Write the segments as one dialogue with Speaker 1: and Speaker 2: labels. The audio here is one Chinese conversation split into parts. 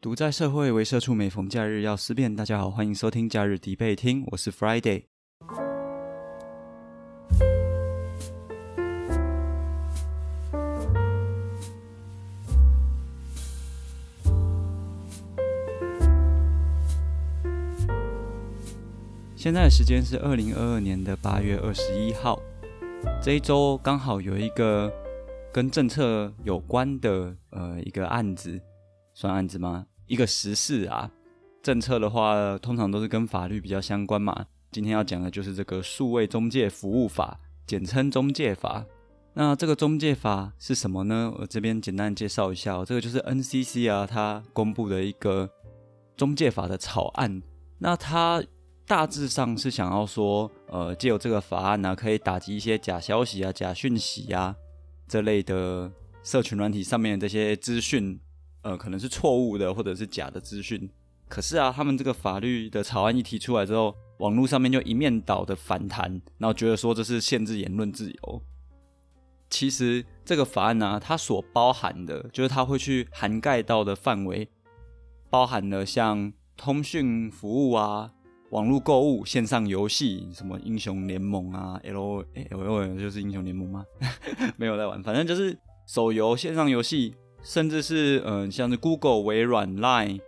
Speaker 1: 独在社会为社畜，每逢假日要思辨。大家好，欢迎收听假日迪贝听，我是 Friday。现在的时间是二零二二年的八月二十一号，这一周刚好有一个跟政策有关的呃一个案子，算案子吗？一个时事啊，政策的话通常都是跟法律比较相关嘛。今天要讲的就是这个数位中介服务法，简称中介法。那这个中介法是什么呢？我这边简单介绍一下，这个就是 NCC 啊，它公布的一个中介法的草案。那它大致上是想要说，呃，借由这个法案呢，可以打击一些假消息啊、假讯息啊这类的社群软体上面的这些资讯，呃，可能是错误的或者是假的资讯。可是啊，他们这个法律的草案一提出来之后，网络上面就一面倒的反弹，然后觉得说这是限制言论自由。其实这个法案呢，它所包含的，就是它会去涵盖到的范围，包含了像通讯服务啊。网络购物、线上游戏，什么英雄联盟啊，L L L 就是英雄联盟吗？没有在玩，反正就是手游、线上游戏，甚至是嗯，像是 Google、微软、Line、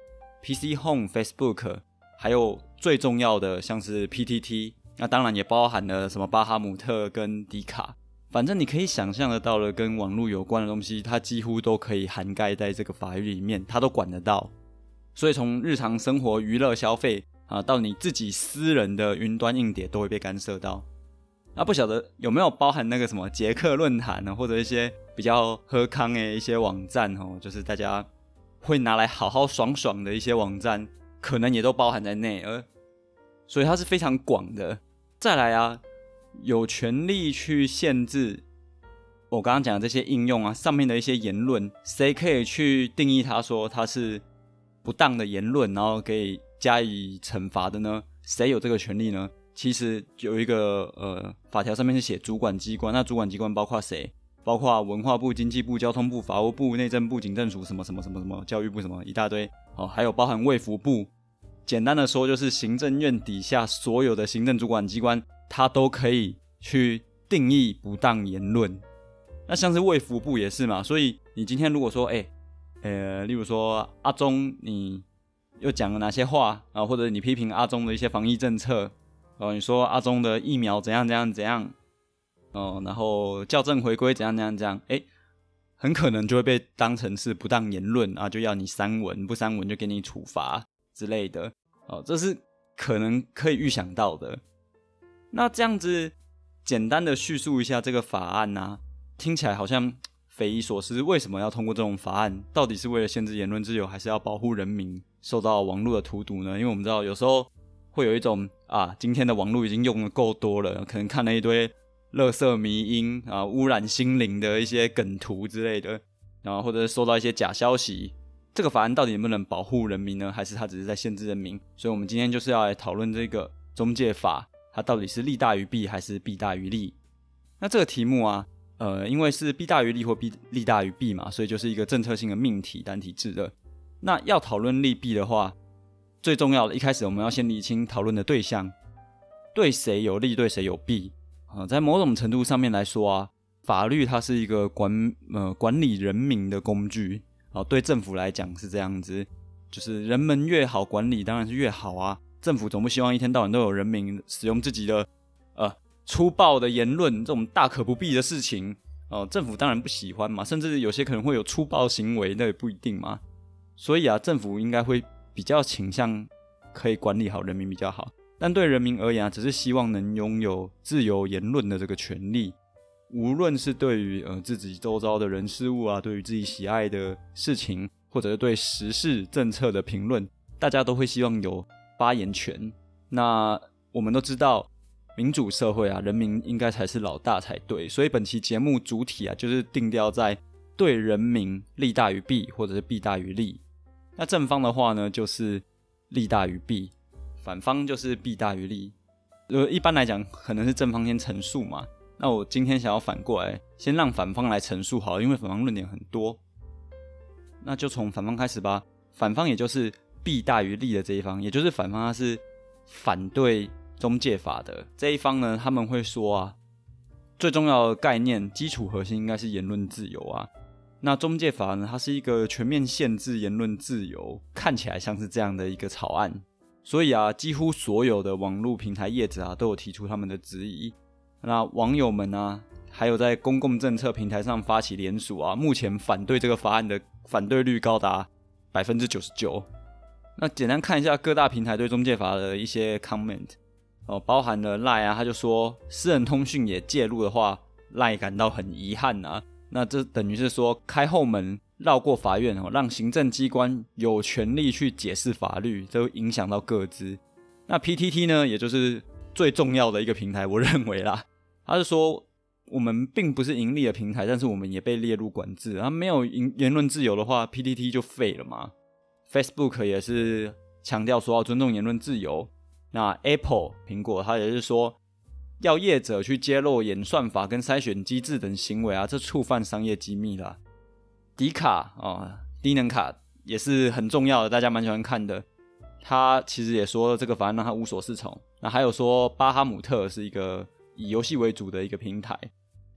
Speaker 1: PC Home、Facebook，还有最重要的像是 PTT，那当然也包含了什么巴哈姆特跟迪卡，反正你可以想象得到的跟网络有关的东西，它几乎都可以涵盖在这个法律里面，它都管得到。所以从日常生活、娱乐、消费。啊，到你自己私人的云端硬碟都会被干涉到。那不晓得有没有包含那个什么捷克论坛呢，或者一些比较喝康的一些网站哦，就是大家会拿来好好爽爽的一些网站，可能也都包含在内。而所以它是非常广的。再来啊，有权利去限制我刚刚讲的这些应用啊上面的一些言论，谁可以去定义它说它是不当的言论，然后可以。加以惩罚的呢？谁有这个权利呢？其实有一个呃法条上面是写主管机关，那主管机关包括谁？包括文化部、经济部、交通部、法务部、内政部、警政署什么什么什么什么，教育部什么一大堆哦，还有包含卫福部。简单的说，就是行政院底下所有的行政主管机关，它都可以去定义不当言论。那像是卫福部也是嘛，所以你今天如果说，哎，呃，例如说阿中你。又讲了哪些话啊？或者你批评阿中的一些防疫政策哦？你说阿中的疫苗怎样怎样怎样哦？然后校正回归怎样怎样怎样？哎，很可能就会被当成是不当言论啊，就要你删文，不删文就给你处罚之类的哦。这是可能可以预想到的。那这样子简单的叙述一下这个法案呢，听起来好像匪夷所思。为什么要通过这种法案？到底是为了限制言论自由，还是要保护人民？受到网络的荼毒呢？因为我们知道有时候会有一种啊，今天的网络已经用的够多了，可能看了一堆乐色迷音啊，污染心灵的一些梗图之类的，然后或者是收到一些假消息，这个法案到底能不能保护人民呢？还是它只是在限制人民？所以我们今天就是要来讨论这个中介法，它到底是利大于弊还是弊大于利？那这个题目啊，呃，因为是弊大于利或弊利大于弊嘛，所以就是一个政策性的命题单体制的。那要讨论利弊的话，最重要的一开始我们要先理清讨论的对象，对谁有利，对谁有弊啊？在某种程度上面来说啊，法律它是一个管呃管理人民的工具啊。对政府来讲是这样子，就是人们越好管理，当然是越好啊。政府总不希望一天到晚都有人民使用自己的呃粗暴的言论这种大可不必的事情哦。政府当然不喜欢嘛，甚至有些可能会有粗暴行为，那也不一定嘛。所以啊，政府应该会比较倾向可以管理好人民比较好，但对人民而言啊，只是希望能拥有自由言论的这个权利，无论是对于呃自己周遭的人事物啊，对于自己喜爱的事情，或者是对时事政策的评论，大家都会希望有发言权。那我们都知道，民主社会啊，人民应该才是老大才对。所以本期节目主体啊，就是定调在对人民利大于弊，或者是弊大于利。那正方的话呢，就是利大于弊；反方就是弊大于利。呃，一般来讲，可能是正方先陈述嘛。那我今天想要反过来，先让反方来陈述好，因为反方论点很多。那就从反方开始吧。反方也就是弊大于利的这一方，也就是反方他是反对中介法的这一方呢，他们会说啊，最重要的概念基础核心应该是言论自由啊。那中介法呢，它是一个全面限制言论自由，看起来像是这样的一个草案。所以啊，几乎所有的网络平台业者啊，都有提出他们的质疑。那网友们呢，还有在公共政策平台上发起联署啊，目前反对这个法案的反对率高达百分之九十九。那简单看一下各大平台对中介法的一些 comment 哦，包含了赖啊，他就说私人通讯也介入的话，赖感到很遗憾啊。那这等于是说开后门。绕过法院哦，让行政机关有权利去解释法律，这会影响到各自。那 PTT 呢，也就是最重要的一个平台，我认为啦，他是说我们并不是盈利的平台，但是我们也被列入管制。啊，没有言言论自由的话，PTT 就废了嘛。Facebook 也是强调说要尊重言论自由。那 Apple 苹果，它也是说要业者去揭露演算法跟筛选机制等行为啊，这触犯商业机密了。迪卡啊，低能卡也是很重要的，大家蛮喜欢看的。他其实也说这个法案让他无所适从。那还有说巴哈姆特是一个以游戏为主的一个平台，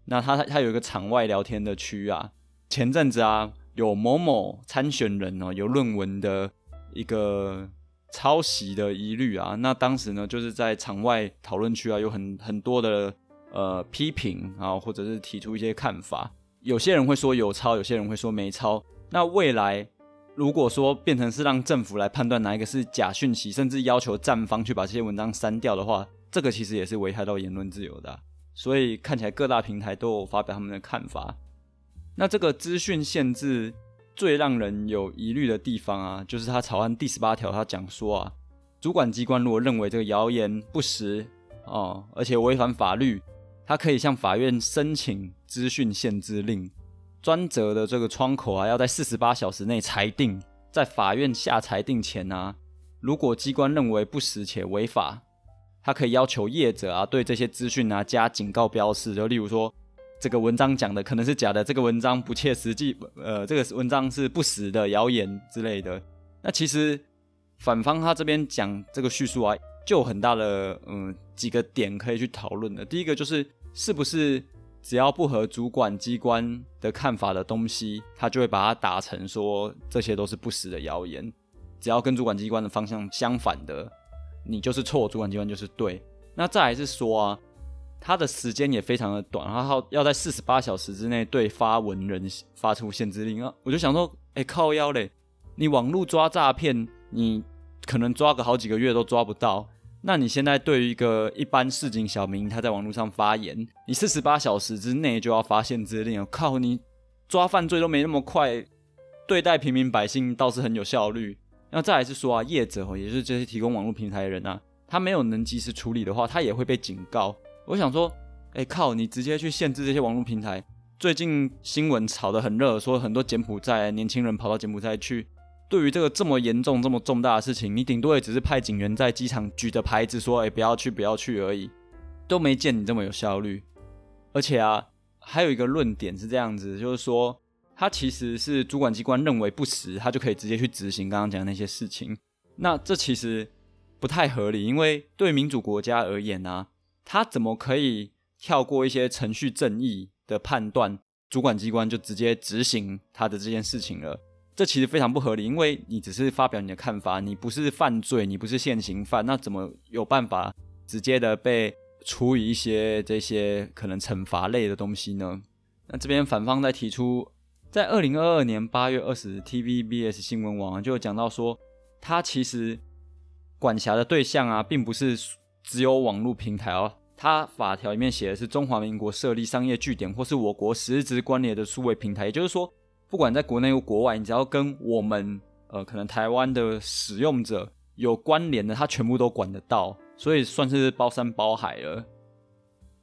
Speaker 1: 那他他有一个场外聊天的区啊。前阵子啊，有某某参选人哦，有论文的一个抄袭的疑虑啊。那当时呢，就是在场外讨论区啊，有很很多的呃批评啊，或者是提出一些看法。有些人会说有抄，有些人会说没抄。那未来如果说变成是让政府来判断哪一个是假讯息，甚至要求站方去把这些文章删掉的话，这个其实也是危害到言论自由的。所以看起来各大平台都有发表他们的看法。那这个资讯限制最让人有疑虑的地方啊，就是他草案第十八条，他讲说啊，主管机关如果认为这个谣言不实哦，而且违反法律。他可以向法院申请资讯限制令，专责的这个窗口啊，要在四十八小时内裁定。在法院下裁定前啊，如果机关认为不实且违法，他可以要求业者啊，对这些资讯啊加警告标示。就例如说，这个文章讲的可能是假的，这个文章不切实际，呃，这个文章是不实的谣言之类的。那其实反方他这边讲这个叙述啊。就有很大的嗯几个点可以去讨论的。第一个就是是不是只要不合主管机关的看法的东西，他就会把它打成说这些都是不实的谣言。只要跟主管机关的方向相反的，你就是错，主管机关就是对。那再来是说啊，他的时间也非常的短，然后要在四十八小时之内对发文人发出限制令啊。我就想说，哎靠腰嘞，你网络抓诈骗，你可能抓个好几个月都抓不到。那你现在对于一个一般市井小民，他在网络上发言，你四十八小时之内就要发限制令，靠你抓犯罪都没那么快，对待平民百姓倒是很有效率。那再来是说啊，业者也就是这些提供网络平台的人啊，他没有能及时处理的话，他也会被警告。我想说，哎靠，你直接去限制这些网络平台。最近新闻炒得很热，说很多柬埔寨年轻人跑到柬埔寨去。对于这个这么严重、这么重大的事情，你顶多也只是派警员在机场举着牌子说：“哎，不要去，不要去”而已，都没见你这么有效率。而且啊，还有一个论点是这样子，就是说，他其实是主管机关认为不实，他就可以直接去执行刚刚讲的那些事情。那这其实不太合理，因为对民主国家而言呢，他怎么可以跳过一些程序正义的判断，主管机关就直接执行他的这件事情了？这其实非常不合理，因为你只是发表你的看法，你不是犯罪，你不是现行犯，那怎么有办法直接的被处以一些这些可能惩罚类的东西呢？那这边反方在提出，在二零二二年八月二十，TVBS 新闻网就有讲到说，他其实管辖的对象啊，并不是只有网络平台哦，它法条里面写的是中华民国设立商业据点或是我国实质关联的数位平台，也就是说。不管在国内或国外，你只要跟我们呃可能台湾的使用者有关联的，它全部都管得到，所以算是包山包海了。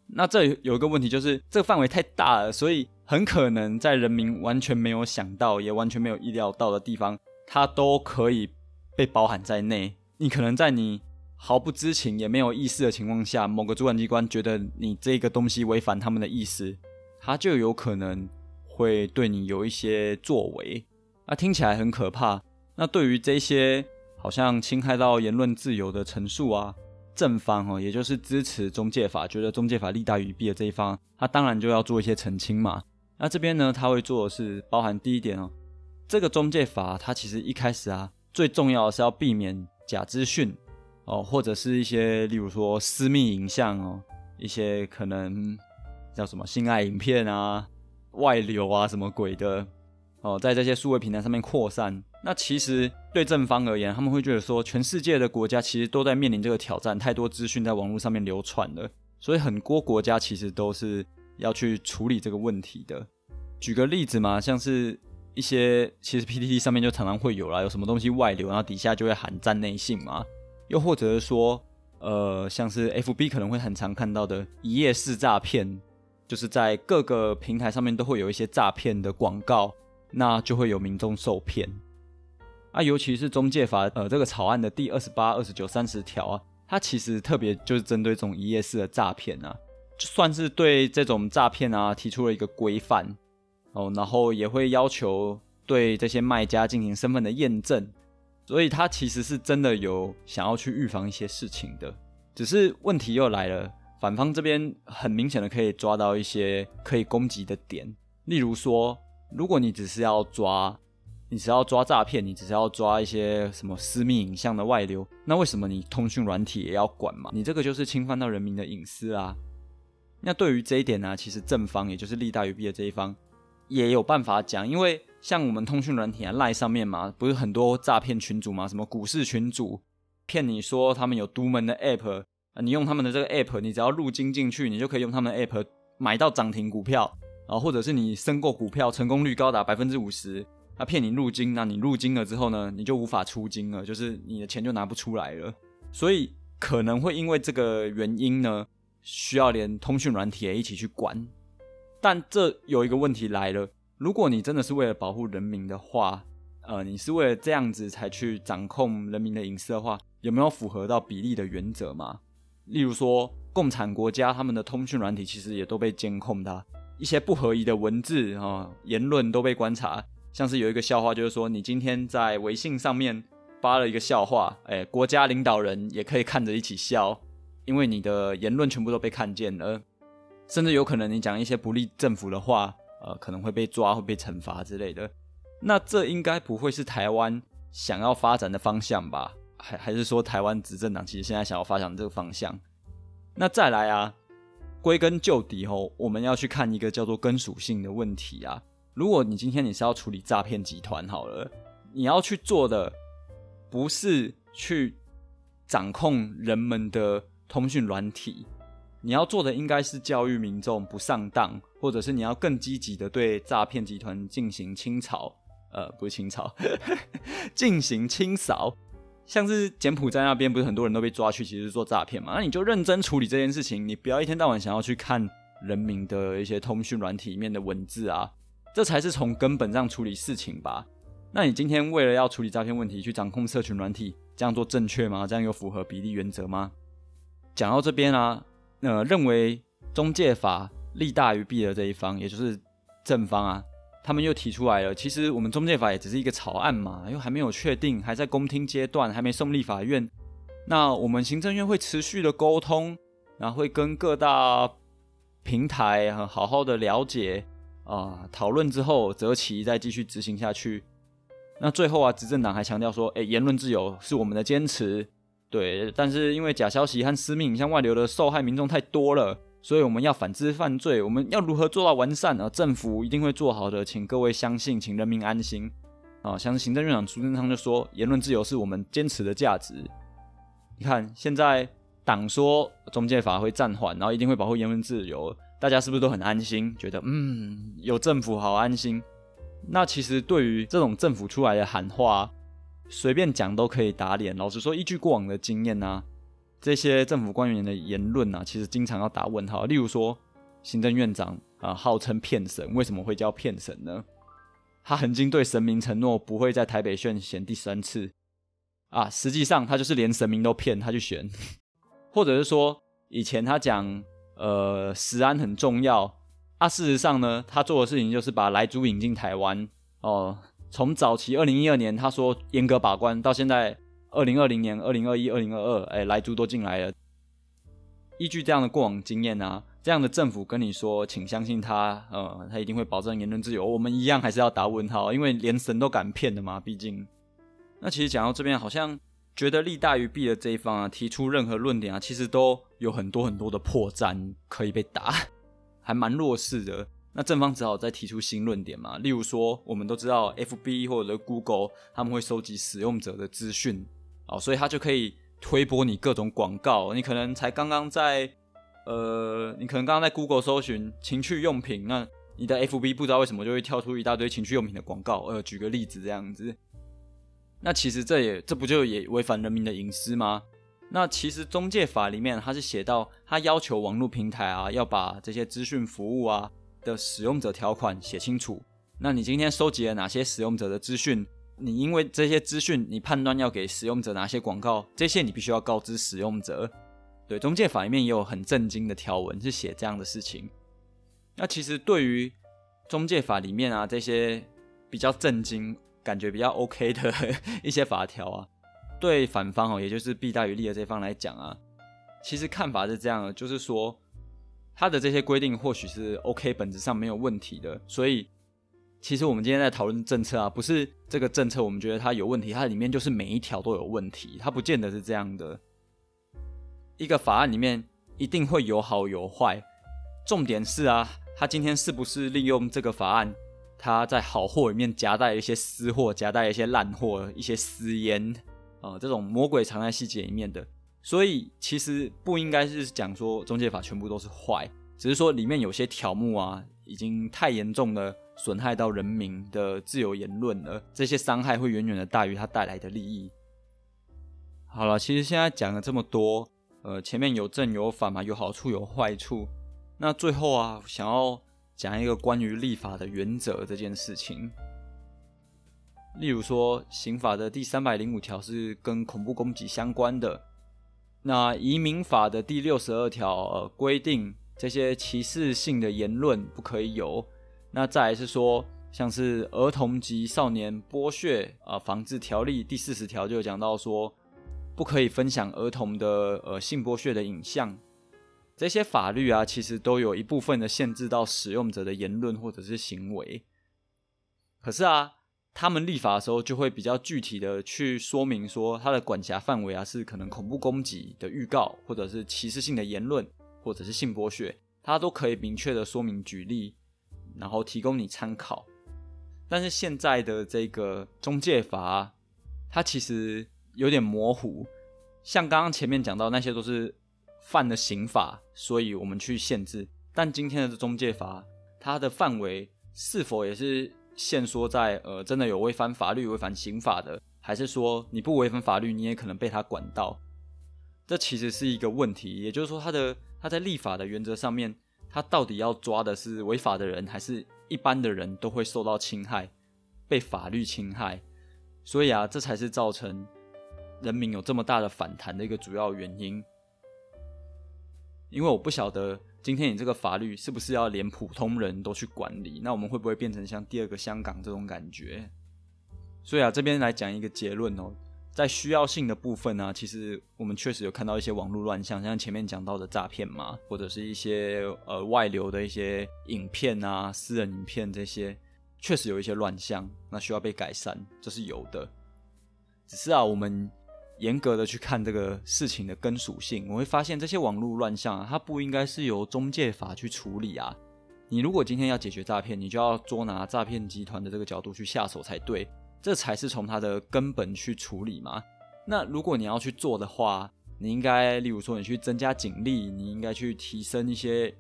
Speaker 1: 那这有一个问题，就是这个范围太大了，所以很可能在人民完全没有想到，也完全没有意料到的地方，它都可以被包含在内。你可能在你毫不知情也没有意识的情况下，某个主管机关觉得你这个东西违反他们的意思，他就有可能。会对你有一些作为，那听起来很可怕。那对于这些好像侵害到言论自由的陈述啊，正方哦，也就是支持中介法，觉得中介法利大于弊的这一方，他当然就要做一些澄清嘛。那这边呢，他会做的是包含第一点哦，这个中介法它其实一开始啊，最重要的是要避免假资讯哦，或者是一些例如说私密影像哦，一些可能叫什么性爱影片啊、外流啊什么鬼的哦，在这些数位平台上面扩散。那其实对正方而言，他们会觉得说，全世界的国家其实都在面临这个挑战，太多资讯在网络上面流传了，所以很多国家其实都是要去处理这个问题的。举个例子嘛，像是一些其实 PTT 上面就常常会有啦，有什么东西外流，然后底下就会喊占内信嘛，又或者是说，呃，像是 FB 可能会很常看到的一页式诈骗，就是在各个平台上面都会有一些诈骗的广告，那就会有民众受骗。啊，尤其是中介法，呃，这个草案的第二十八、二十九、三十条啊，它其实特别就是针对这种一页式的诈骗啊，就算是对这种诈骗啊提出了一个规范哦，然后也会要求对这些卖家进行身份的验证，所以它其实是真的有想要去预防一些事情的。只是问题又来了，反方这边很明显的可以抓到一些可以攻击的点，例如说，如果你只是要抓。你只要抓诈骗，你只是要抓一些什么私密影像的外流，那为什么你通讯软体也要管嘛？你这个就是侵犯到人民的隐私啊！那对于这一点呢，其实正方也就是利大于弊的这一方也有办法讲，因为像我们通讯软体啊赖上面嘛，不是很多诈骗群主嘛，什么股市群主骗你说他们有独门的 app，你用他们的这个 app，你只要入金进去，你就可以用他们的 app 买到涨停股票，然后或者是你申购股票成功率高达百分之五十。他骗你入金，那你入金了之后呢，你就无法出金了，就是你的钱就拿不出来了。所以可能会因为这个原因呢，需要连通讯软体也一起去管。但这有一个问题来了，如果你真的是为了保护人民的话，呃，你是为了这样子才去掌控人民的隐私的话，有没有符合到比例的原则嘛？例如说，共产国家他们的通讯软体其实也都被监控的，一些不合宜的文字啊言论都被观察。像是有一个笑话，就是说你今天在微信上面发了一个笑话，哎，国家领导人也可以看着一起笑，因为你的言论全部都被看见了，甚至有可能你讲一些不利政府的话，呃，可能会被抓、会被惩罚之类的。那这应该不会是台湾想要发展的方向吧？还还是说台湾执政党其实现在想要发展这个方向？那再来啊，归根究底吼，我们要去看一个叫做根属性的问题啊。如果你今天你是要处理诈骗集团好了，你要去做的不是去掌控人们的通讯软体，你要做的应该是教育民众不上当，或者是你要更积极的对诈骗集团进行清扫，呃，不是清扫，进行清扫。像是柬埔寨那边不是很多人都被抓去，其实是做诈骗嘛？那你就认真处理这件事情，你不要一天到晚想要去看人民的一些通讯软体里面的文字啊。这才是从根本上处理事情吧。那你今天为了要处理诈骗问题，去掌控社群软体，这样做正确吗？这样有符合比例原则吗？讲到这边啊，呃，认为中介法利大于弊的这一方，也就是正方啊，他们又提出来了，其实我们中介法也只是一个草案嘛，又还没有确定，还在公听阶段，还没送立法院。那我们行政院会持续的沟通，然后会跟各大平台好好的了解。啊，讨论之后择期再继续执行下去。那最后啊，执政党还强调说，哎，言论自由是我们的坚持。对，但是因为假消息和私密影像外流的受害民众太多了，所以我们要反制犯罪。我们要如何做到完善呢？政府一定会做好的，请各位相信，请人民安心。啊，像行政院长苏贞昌就说，言论自由是我们坚持的价值。你看，现在党说中介法会暂缓，然后一定会保护言论自由。大家是不是都很安心？觉得嗯，有政府好安心。那其实对于这种政府出来的喊话，随便讲都可以打脸。老实说，依据过往的经验呢，这些政府官员的言论呢，其实经常要打问号。例如说，行政院长啊，号称骗神，为什么会叫骗神呢？他曾经对神明承诺不会在台北选选第三次啊，实际上他就是连神明都骗他去选，或者是说以前他讲。呃，食安很重要啊。事实上呢，他做的事情就是把来猪引进台湾哦，从早期二零一二年他说严格把关，到现在二零二零年、二零二一、二零二二，哎，来猪都进来了。依据这样的过往经验啊，这样的政府跟你说，请相信他，呃，他一定会保证言论自由。我们一样还是要打问号，因为连神都敢骗的嘛，毕竟。那其实讲到这边，好像觉得利大于弊的这一方啊，提出任何论点啊，其实都有很多很多的破绽可以被打，还蛮弱势的。那正方只好再提出新论点嘛，例如说，我们都知道 F B 或者 Google 他们会收集使用者的资讯，哦，所以他就可以推播你各种广告。你可能才刚刚在，呃，你可能刚刚在 Google 搜寻情趣用品，那你的 F B 不知道为什么就会跳出一大堆情趣用品的广告。呃，举个例子这样子，那其实这也这不就也违反人民的隐私吗？那其实中介法里面它是写到，它要求网络平台啊要把这些资讯服务啊。的使用者条款写清楚。那你今天收集了哪些使用者的资讯？你因为这些资讯，你判断要给使用者哪些广告，这些你必须要告知使用者。对，中介法里面也有很震惊的条文是写这样的事情。那其实对于中介法里面啊这些比较震惊、感觉比较 OK 的 一些法条啊，对反方哦，也就是弊大于利的这方来讲啊，其实看法是这样的，就是说。它的这些规定或许是 OK，本质上没有问题的。所以，其实我们今天在讨论政策啊，不是这个政策我们觉得它有问题，它里面就是每一条都有问题，它不见得是这样的。一个法案里面一定会有好有坏，重点是啊，他今天是不是利用这个法案，他在好货里面夹带一些私货，夹带一些烂货，一些私烟啊，这种魔鬼藏在细节里面的。所以其实不应该是讲说中介法全部都是坏，只是说里面有些条目啊，已经太严重的损害到人民的自由言论了，这些伤害会远远的大于它带来的利益。好了，其实现在讲了这么多，呃，前面有正有反嘛，有好处有坏处，那最后啊，想要讲一个关于立法的原则这件事情，例如说刑法的第三百零五条是跟恐怖攻击相关的。那移民法的第六十二条呃规定，这些歧视性的言论不可以有。那再来是说，像是儿童及少年剥削啊防治条例第四十条就讲到说，不可以分享儿童的呃性剥削的影像。这些法律啊，其实都有一部分的限制到使用者的言论或者是行为。可是啊。他们立法的时候就会比较具体的去说明说，它的管辖范围啊是可能恐怖攻击的预告，或者是歧视性的言论，或者是性剥削，它都可以明确的说明举例，然后提供你参考。但是现在的这个中介法，它其实有点模糊，像刚刚前面讲到那些都是犯了刑法，所以我们去限制。但今天的中介法，它的范围是否也是？限缩在呃，真的有违反法律、违反刑法的，还是说你不违反法律，你也可能被他管到？这其实是一个问题。也就是说，他的他在立法的原则上面，他到底要抓的是违法的人，还是一般的人都会受到侵害、被法律侵害？所以啊，这才是造成人民有这么大的反弹的一个主要原因。因为我不晓得。今天你这个法律是不是要连普通人都去管理？那我们会不会变成像第二个香港这种感觉？所以啊，这边来讲一个结论哦，在需要性的部分呢，其实我们确实有看到一些网络乱象，像前面讲到的诈骗嘛，或者是一些呃外流的一些影片啊、私人影片这些，确实有一些乱象，那需要被改善，这是有的。只是啊，我们。严格的去看这个事情的根属性，我会发现这些网络乱象啊，它不应该是由中介法去处理啊。你如果今天要解决诈骗，你就要捉拿诈骗集团的这个角度去下手才对，这才是从它的根本去处理嘛。那如果你要去做的话，你应该例如说你去增加警力，你应该去提升一些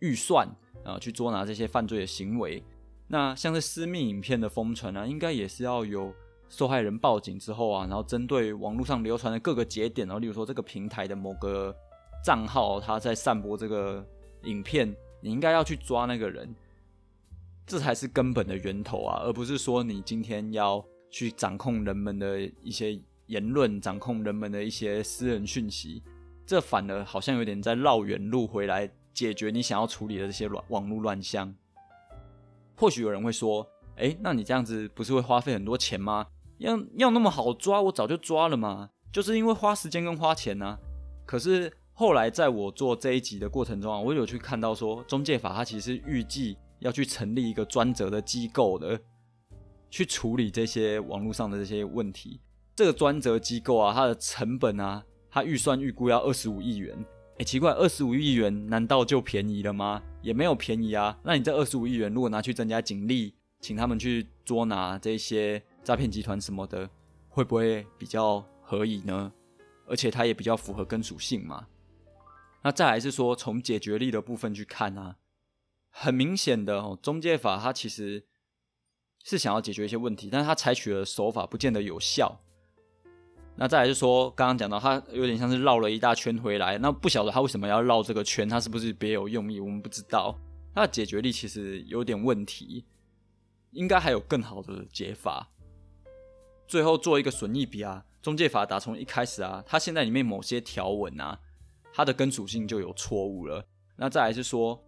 Speaker 1: 预算啊，去捉拿这些犯罪的行为。那像是私密影片的封存啊，应该也是要有。受害人报警之后啊，然后针对网络上流传的各个节点，然后例如说这个平台的某个账号，他在散播这个影片，你应该要去抓那个人，这才是根本的源头啊，而不是说你今天要去掌控人们的一些言论，掌控人们的一些私人讯息，这反而好像有点在绕远路回来解决你想要处理的这些乱网络乱象。或许有人会说。哎，那你这样子不是会花费很多钱吗？要要那么好抓，我早就抓了嘛。就是因为花时间跟花钱呢。可是后来在我做这一集的过程中啊，我有去看到说，中介法它其实预计要去成立一个专责的机构的，去处理这些网络上的这些问题。这个专责机构啊，它的成本啊，它预算预估要二十五亿元。哎，奇怪，二十五亿元难道就便宜了吗？也没有便宜啊。那你这二十五亿元如果拿去增加警力，请他们去捉拿这些诈骗集团什么的，会不会比较合理呢？而且它也比较符合根属性嘛。那再来是说，从解决力的部分去看啊，很明显的哦，中介法它其实是想要解决一些问题，但是它采取的手法不见得有效。那再来是说，刚刚讲到他有点像是绕了一大圈回来，那不晓得他为什么要绕这个圈，他是不是别有用意？我们不知道。他的解决力其实有点问题，应该还有更好的解法。最后做一个损益比啊，中介法打从一开始啊，它现在里面某些条文啊，它的根属性就有错误了。那再来是说，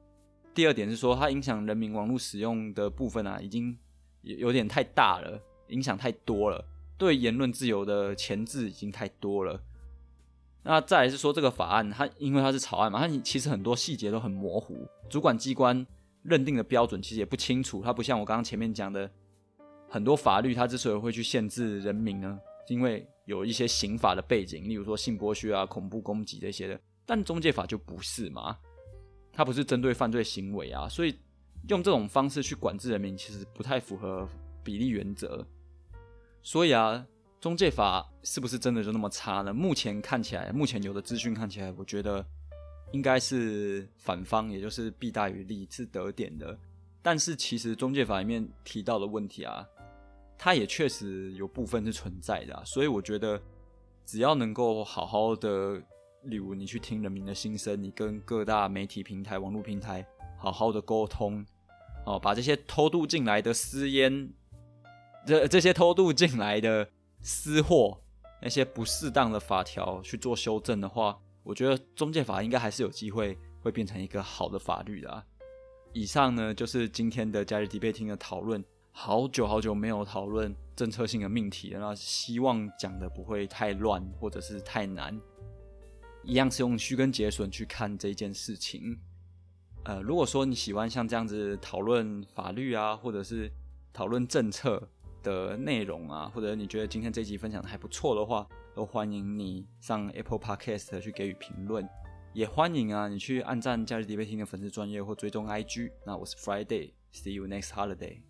Speaker 1: 第二点是说，它影响人民网络使用的部分啊，已经有有点太大了，影响太多了。对言论自由的前置已经太多了。那再来是说这个法案，它因为它是草案嘛，它其实很多细节都很模糊，主管机关认定的标准其实也不清楚。它不像我刚刚前面讲的很多法律，它之所以会去限制人民呢，因为有一些刑法的背景，例如说性剥削啊、恐怖攻击这些的。但中介法就不是嘛，它不是针对犯罪行为啊，所以用这种方式去管制人民，其实不太符合比例原则。所以啊，中介法是不是真的就那么差呢？目前看起来，目前有的资讯看起来，我觉得应该是反方，也就是弊大于利，是得点的。但是其实中介法里面提到的问题啊，它也确实有部分是存在的。所以我觉得，只要能够好好的，例如你去听人民的心声，你跟各大媒体平台、网络平台好好的沟通，哦，把这些偷渡进来的私烟。这这些偷渡进来的私货，那些不适当的法条去做修正的话，我觉得中介法应该还是有机会会变成一个好的法律的。以上呢就是今天的假日 debate 的讨论，好久好久没有讨论政策性的命题了，希望讲的不会太乱或者是太难，一样是用虚根结损去看这件事情。呃，如果说你喜欢像这样子讨论法律啊，或者是讨论政策。的内容啊，或者你觉得今天这集分享的还不错的话，都欢迎你上 Apple Podcast 去给予评论，也欢迎啊你去按赞假日迪贝听的粉丝专业或追踪 IG。那我是 Friday，See you next holiday。